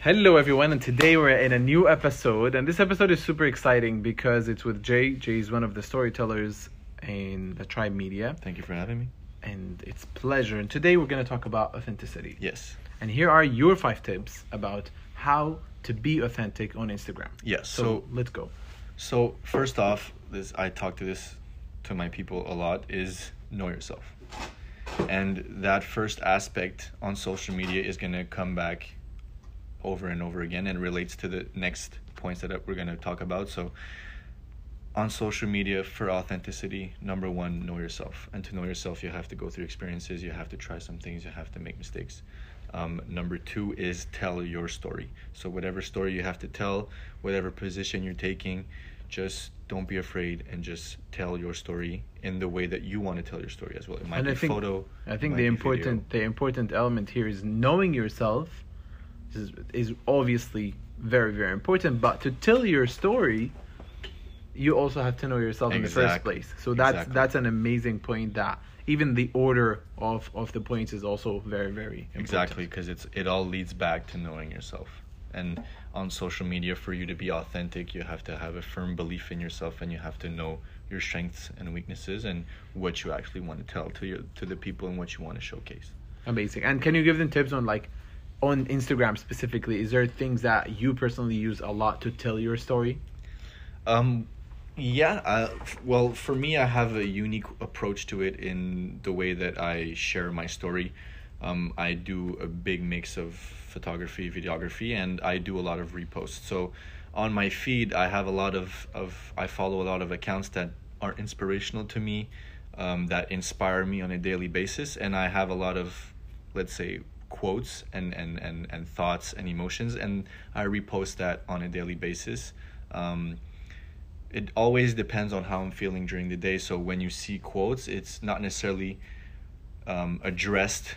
Hello, everyone, and today we're in a new episode. And this episode is super exciting because it's with Jay. Jay is one of the storytellers in the Tribe Media, Thank you for having me. and it's pleasure. And today we're going to talk about authenticity. Yes. And here are your five tips about how to be authentic on Instagram. Yes. So, So, let's go. so first off, this I talk to this to my people a lot is know yourself. And that first aspect on social media is going to come back over and over again and relates to the next points that we're going to talk about. So on social media for authenticity, number 1, know yourself. And to know yourself, you have to go through experiences, you have to try some things, you have to make mistakes. Um, number two is tell your story. So whatever story you have to tell, whatever position you're taking, just don't be afraid and just tell your story in the way that you want to tell your story as well. It might And be I think- photo. I think the important video. the important element here is knowing yourself is, is obviously very very important. But to tell your story, you also have to know yourself in the first place. So that's Exactly. that's an amazing point. That even the order of of the points is also very very important. Exactly, because it's it all leads back to knowing yourself. And on social media, for you to be authentic, you have to have a firm belief in yourself, and you have to know your strengths and weaknesses, and what you actually want to tell to your to the people, and what you want to showcase. Amazing. And can you give them tips on like on Instagram specifically? Is there things that you personally use a lot to tell your story? Um, yeah. Uh, well, for me, I have a unique approach to it in the way that I share my story. Um, I do a big mix of photography, videography, and I do a lot of reposts. So, on my feed, I have a lot of of I follow a lot of accounts that are inspirational to me, um, that inspire me on a daily basis, and I have a lot of, let's say, quotes and and and and thoughts and emotions, and I repost that on a daily basis. Um, it always depends on how I'm feeling during the day. So when you see quotes, it's not necessarily um, addressed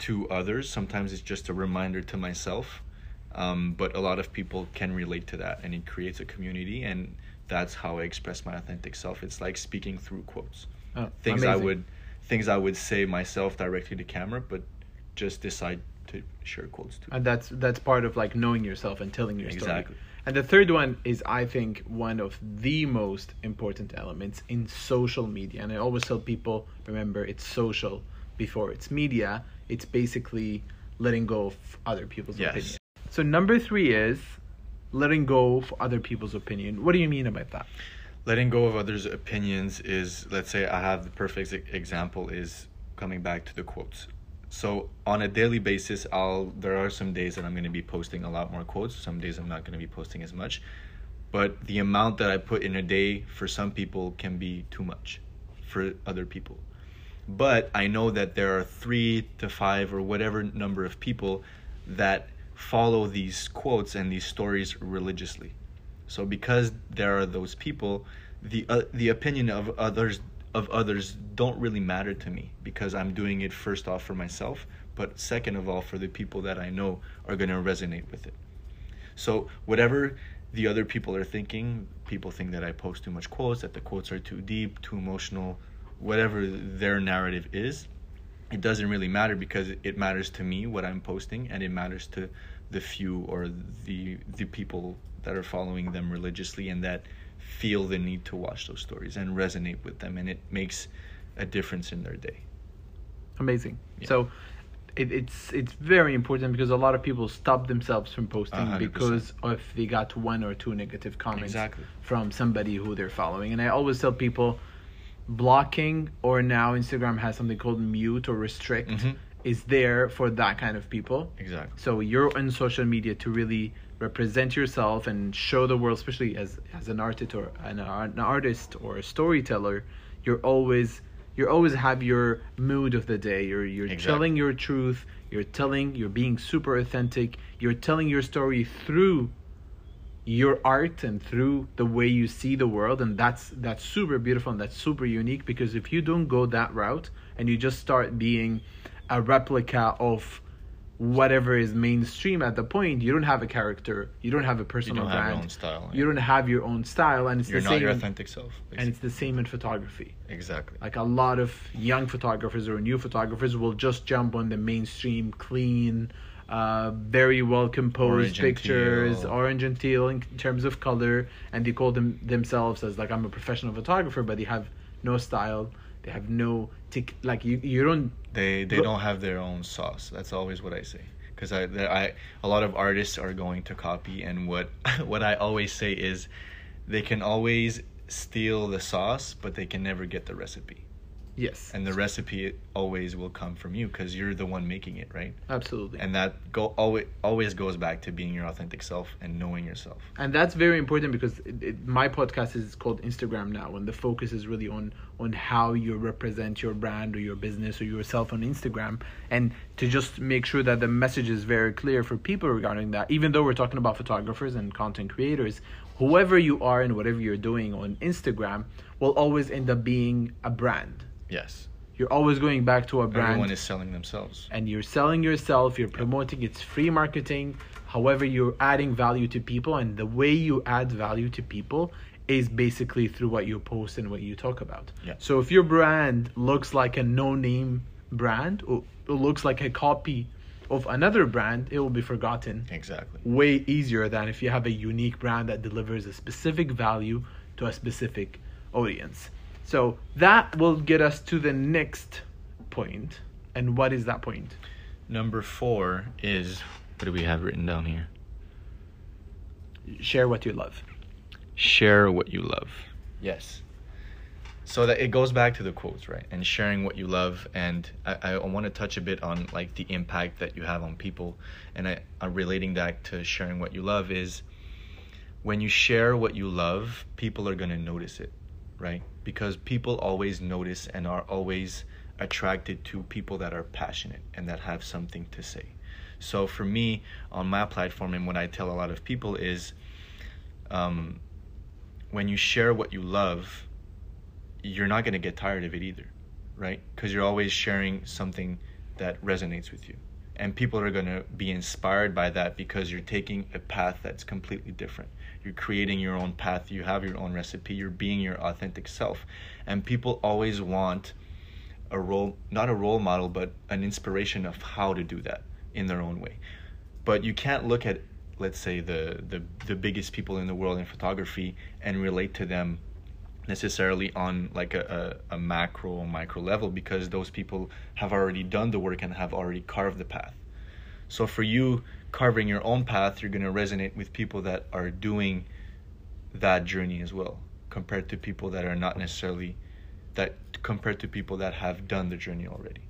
to others. Sometimes it's just a reminder to myself. Um, but a lot of people can relate to that, and it creates a community, and that's how I express my authentic self. It's like speaking through quotes, Oh, things I would, things I would say myself directly to camera, but just decide to share quotes too. and that's that's part of like knowing yourself and telling your story. Exactly. And the third one is, I think, one of the most important elements in social media. And I always tell people, remember, it's social before it's media. It's basically letting go of other people's Yes. opinion. So number three is letting go of other people's opinion. What do you mean about that? letting go of others' opinions is let's say i have the perfect example is coming back to the quotes so on a daily basis i'll there are some days that i'm going to be posting a lot more quotes some days i'm not going to be posting as much. But the amount that i put in a day for some people can be too much for other people. But i know that there are 3 to 5 or whatever number of people that follow these quotes and these stories religiously. So because there are those people, the uh, the opinion of others of others don't really matter to me because I'm doing it first off for myself, but second of all for the people that I know are going to resonate with it. So whatever the other people are thinking, people think that I post too much quotes, that the quotes are too deep, too emotional, whatever their narrative is, it doesn't really matter because it matters to me what I'm posting and it matters to the few or the the people that are following them religiously and that feel the need to watch those stories and resonate with them and it makes a difference in their day. Amazing. Yeah. So it, it's it's very important because a lot of people stop themselves from posting A hundred because if they got one or two negative comments Exactly. from somebody who they're following. And I always tell people blocking or now Instagram has something called mute or restrict Mhm. is there for that kind of people. Exactly. So you're on social media to really represent yourself and show the world, especially as as an artist or an, an artist or a storyteller. You're always you always have your mood of the day. You're you're Exactly. telling your truth. You're telling. You're being super authentic. You're telling your story through your art and through the way you see the world and that's that's super beautiful and that's super unique because if you don't go that route and you just start being a replica of whatever is mainstream at the point you don't have a character you don't have a You personal don't have brand your own style. you don't have your own style and it's the same. You're the not same your authentic self. and it's the same in photography exactly. like a lot of young photographers or new photographers will just jump on the mainstream clean uh, very well composed Orange pictures, teal. orange and teal in terms of color, and they call them themselves as like I'm a professional photographer, but they have no style. They have no tic like you you don't They they don't have their own sauce. That's always what I say. Because I, there- I a lot of artists are going to copy, and what what I always say is, they can always steal the sauce, but they can never get the recipe. Yes And the recipe always will come from you because you're the one making it, right? absolutely And that go always always goes back to being your authentic self and knowing yourself. and that's very important because it, it, my podcast is called Instagram now, and the focus is really on on how you represent your brand or your business or yourself on Instagram, and to just make sure that the message is very clear for people regarding that. Even though we're talking about photographers and content creators, whoever you are and whatever you're doing on Instagram will always end up being a brand. Yes. You're always going back to a brand Everyone is selling themselves. and you're selling yourself, you're promoting it's free marketing. However, you're adding value to people, and the way you add value to people is basically through what you post and what you talk about. Yeah. So if your brand looks like a no-name brand or looks like a copy of another brand, it will be forgotten Exactly. way easier than if you have a unique brand that delivers a specific value to a specific audience. So that will get us to the next point. And what is that point? Number four is what do we have written down here? Share what you love. share what you love. Yes. So that it goes back to the quotes, right? And sharing what you love, and I, I want to touch a bit on like the impact that you have on people, and I, I'm relating that to sharing what you love is when you share what you love, people are gonna notice it, right? Because people always notice and are always attracted to people that are passionate and that have something to say. So for me, on my platform, and what I tell a lot of people is, um, when you share what you love, you're not going to get tired of it either, right? Because you're always sharing something that resonates with you. And people are going to be inspired by that because you're taking a path that's completely different. You're creating your own path, you have your own recipe, you're being your authentic self. And people always want a role, not a role model, but an inspiration of how to do that in their own way. But you can't look at let's say the, the the biggest people in the world in photography and relate to them necessarily on like a, a, a macro or micro level because those people have already done the work and have already carved the path. So for you carving your own path you're going to resonate with people that are doing that journey as well compared to people that are not necessarily that compared to people that have done the journey already.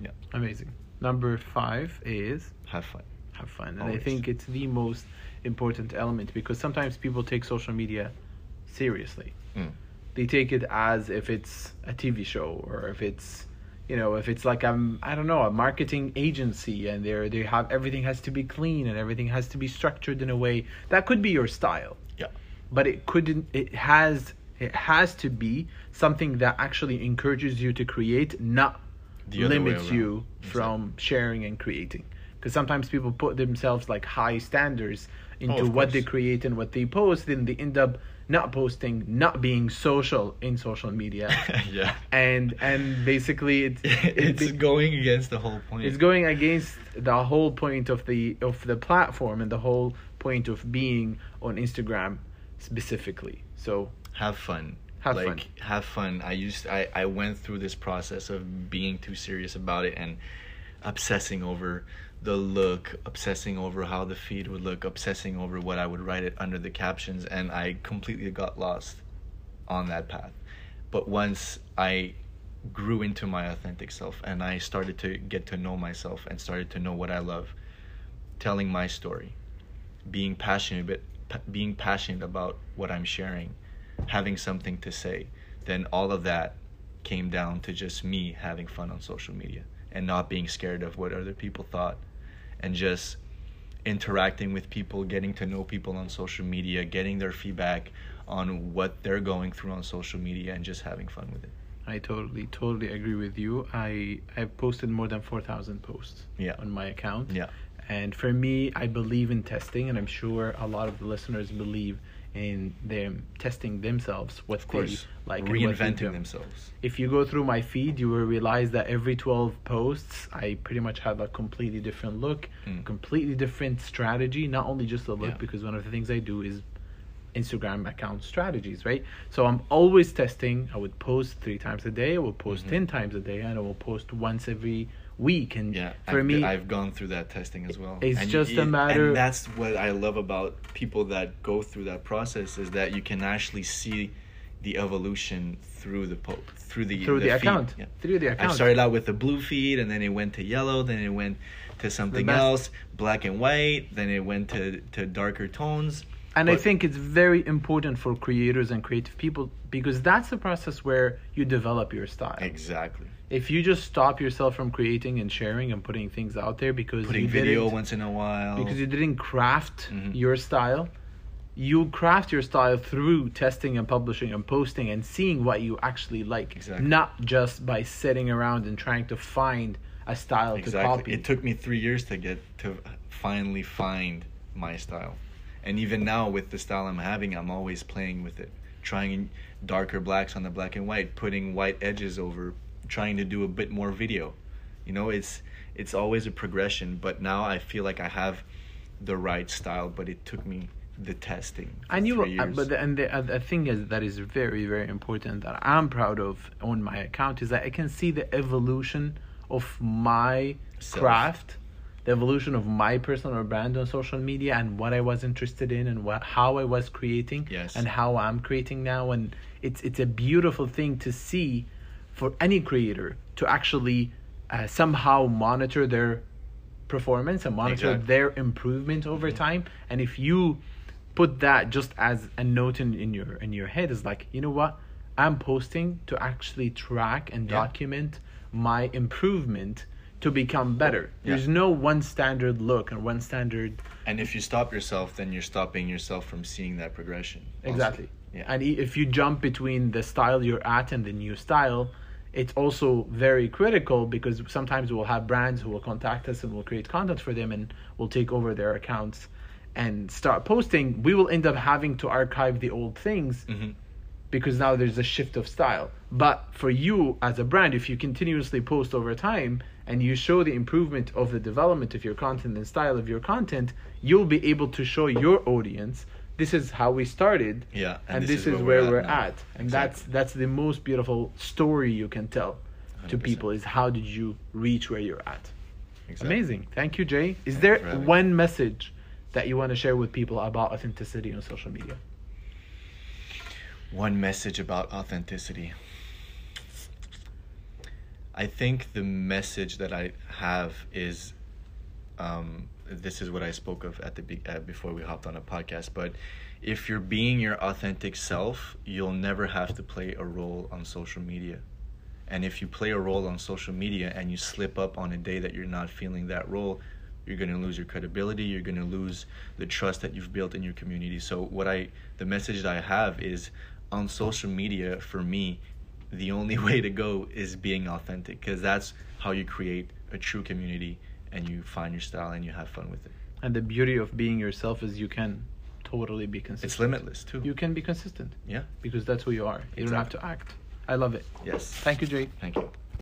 Yeah. Amazing. Number five is? Have fun. Have fun. And I think it's the most important element because sometimes people take social media seriously. Mm. They take it as if it's a TV show or if it's you know, if it's like um I don't know, a marketing agency and they're they have everything has to be clean and everything has to be structured in a way that could be your style. yeah But it couldn't it has it has to be something that actually encourages you to create, not The limits you from sharing and creating because sometimes people put themselves like high standards into Oh, what they create and what they post then they end up not posting not being social in social media. Yeah. And and basically it's it's it, going against the whole point. It's going against the whole point of the of the platform and the whole point of being on Instagram specifically. So have fun. Have like fun. have fun. I used i i went through this process of being too serious about it and obsessing over the look obsessing over how the feed would look obsessing over what i would write it under the captions and i completely got lost on that path. But once i grew into my authentic self and i started to get to know myself and started to know what i love telling my story being passionate but being passionate about what i'm sharing having something to say then all of that came down to just me having fun on social media and not being scared of what other people thought and just interacting with people getting to know people on social media getting their feedback on what they're going through on social media and just having fun with it. I totally totally agree with you. I I've posted more than 4000 posts Yeah. on my account. Yeah. And for me, I believe in testing, and I'm sure a lot of the listeners believe in them testing themselves what Of course, they like and reinventing themselves. If you go through my feed, you will realize that every 12 posts, I pretty much have a completely different look, Mm. completely different strategy. Not only just the look, Yeah. because one of the things I do is Instagram account strategies, right? So I'm always testing. I would post three times a day. I will post Mhm. 10 times a day, and I will post once every week. And Yeah, for I've, me, I've gone through that testing as well. It's And just a matter- and that's what I love about people that go through that process is that you can actually see the evolution through the po- through the through the, feed. account, Yeah. through the account. I started out with the blue feed, and then it went to yellow, then it went to something else, black and white, then it went to to darker tones. And I think it's very important for creators and creative people because that's the process where you develop your style. exactly If you just stop yourself from creating and sharing and putting things out there because putting you video didn't, once in a while. because you didn't craft Mhm. your style, you craft your style through testing and publishing and posting and seeing what you actually like, Exactly. not just by sitting around and trying to find a style to exactly. copy. It took me three years to get to finally find my style, and even now with the style I'm having, I'm always playing with it, trying darker blacks on the black and white, putting white edges over, trying to do a bit more video. You know, it's it's always a progression. But now I feel like I have the right style, but it took me the testing. you, three uh, but the, and the, uh, the thing is that is very very important that I'm proud of on my account is that I can see the evolution of my Self. craft, the evolution of my personal brand on social media, and what I was interested in, and what how I was creating, Yes. and how I'm creating now, and it's it's a beautiful thing to see for any creator to actually uh, somehow monitor their performance and monitor Exactly. their improvement over time and if you put that just as a note in, in your in your head is like you know what i'm posting to actually track and Yeah. document my improvement to become better Yeah. there's no one standard look and one standard and if you stop yourself, then you're stopping yourself from seeing that progression. Exactly. Yeah. And if you jump between the style you're at and the new style, it's also very critical because sometimes we'll have brands who will contact us and we'll create content for them and we'll take over their accounts and start posting. We will end up having to archive the old things Mhm. because now there's a shift of style. But for you as a brand, if you continuously post over time and you show the improvement of the development of your content and style of your content, you'll be able to show your audience this is how we started Yeah, and, this, is, where we're at, and Exactly. that's that's the most beautiful story you can tell to 100%. people is how did you reach where you're at Exactly. amazing thank you jay is Thank there having me. one message that you want to share with people about authenticity on social media One message about authenticity. I think the message that I have is, um, this is what I spoke of at the be- uh, before we hopped on a podcast. But if you're being your authentic self, you'll never have to play a role on social media. And if you play a role on social media and you slip up on a day that you're not feeling that role, you're going to lose your credibility. You're going to lose the trust that you've built in your community. So what I, the message that I have is, on social media for me, the only way to go is being authentic because that's how you create a true community and you find your style and you have fun with it. and the beauty of being yourself is you can totally be consistent It's limitless too. you can be consistent yeah. because that's who you are you don't have to act i love it Yes. thank you jay Thank you.